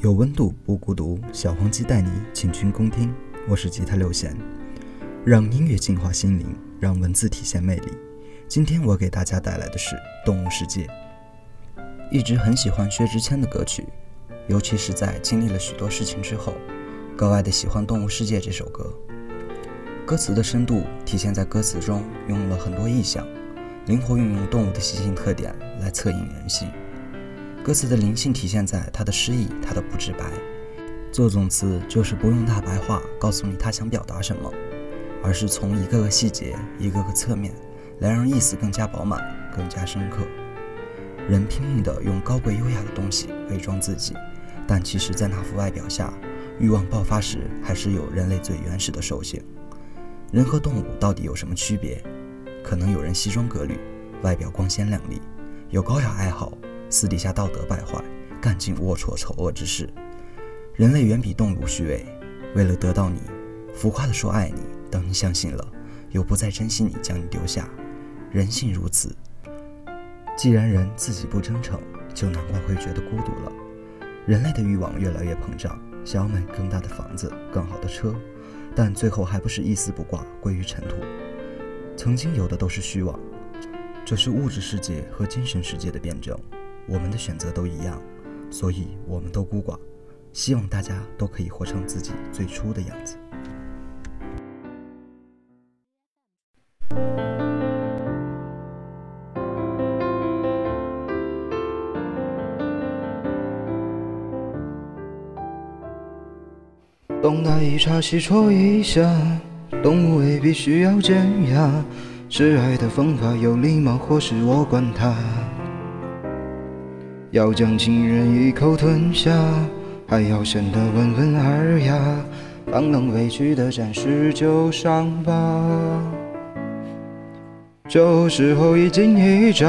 有温度不孤独，小黄鸡带你请君共听。我是吉他六弦，让音乐净化心灵，让文字体现魅力。今天我给大家带来的是《动物世界》。一直很喜欢薛之谦的歌曲，尤其是在经历了许多事情之后，格外的喜欢《动物世界》这首歌。歌词的深度体现在歌词中用了很多意象，灵活运用动物的习性特点来侧影人性。歌词的灵性体现在它的诗意，它的不直白。做总词就是不用大白话告诉你他想表达什么，而是从一个个细节、一个个侧面来让意思更加饱满、更加深刻。人拼命地用高贵优雅的东西伪装自己，但其实，在那副外表下，欲望爆发时，还是有人类最原始的兽性。人和动物到底有什么区别？可能有人西装革履，外表光鲜亮丽，有高雅爱好。私底下道德败坏，干尽龌龊丑恶之事。人类远比动物虚伪，为了得到你，浮夸的说爱你，等你相信了，又不再珍惜你，将你丢下。人性如此。既然人自己不真诚，就难怪会觉得孤独了。人类的欲望越来越膨胀，想要买更大的房子、更好的车，但最后还不是一丝不挂，归于尘土。曾经有的都是虚妄，这是物质世界和精神世界的辩证。我们的选择都一样，所以我们都孤寡。希望大家都可以活成自己最初的样子。东打一茬，西戳一下，动物未必需要尖牙，示爱的方法有礼貌，或是我管他。要将情人一口吞下，还要显得温文尔雅，当能委屈的展示旧伤疤。这时候一惊一乍，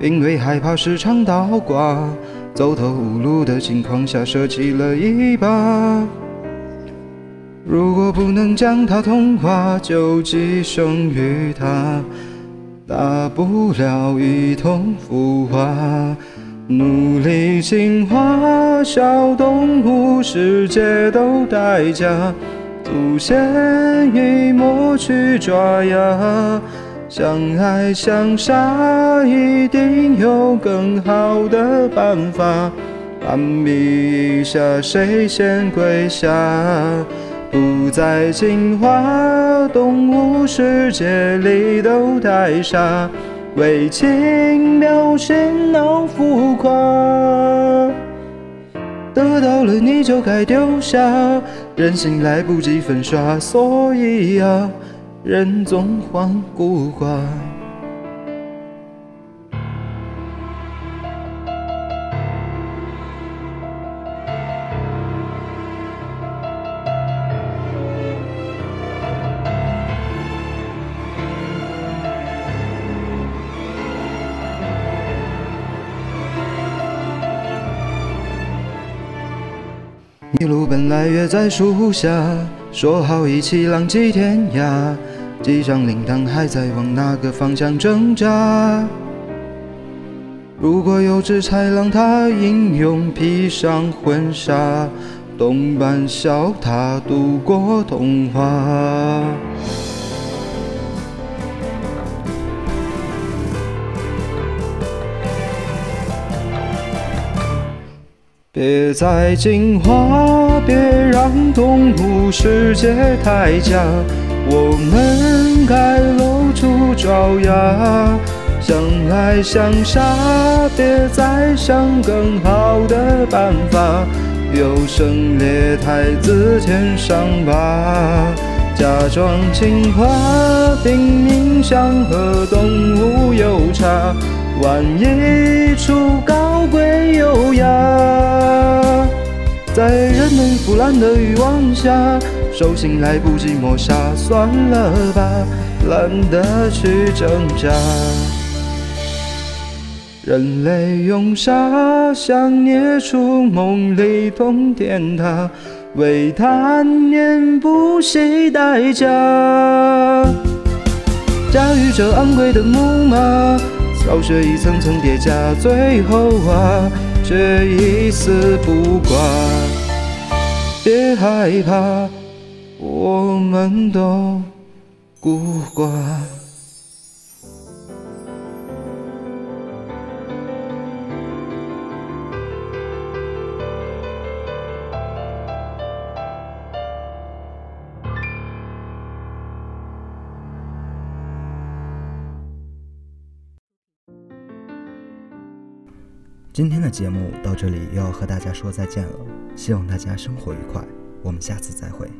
因为害怕时常倒挂，走投无路的情况下舍弃了一把。如果不能将它同化，就寄生于它，大不了一同腐化。努力进化，小动物世界都代价。祖先已磨去爪牙，相爱相杀，一定有更好的办法。攀比一下，谁先跪下？不再进化，动物世界里都太傻。为情表现到浮夸，得到了你就该丢下，人心来不及粉刷，所以啊，人总患孤寡。一路本来约在树下，说好一起浪迹天涯。机上铃铛还在往哪个方向挣扎？如果有只豺狼，它英勇披上婚纱，东伴小塔度过童话。别再进化，别让动物世界太假。我们该露出爪牙，相爱相杀，别再想更好的办法。优胜劣汰，自舔伤疤，假装进化，拼命想和动物有差。万一出高贵优雅，在人们腐烂的欲望下，兽性来不及抹杀，算了吧，懒得去挣扎。人类用沙想捏出梦里通天塔，为贪念不惜代价，驾驭着昂贵的木马。巢穴一层层叠加，最后啊，却一丝不挂。别害怕，我们都孤寡。今天的节目到这里又要和大家说再见了，希望大家生活愉快，我们下次再会。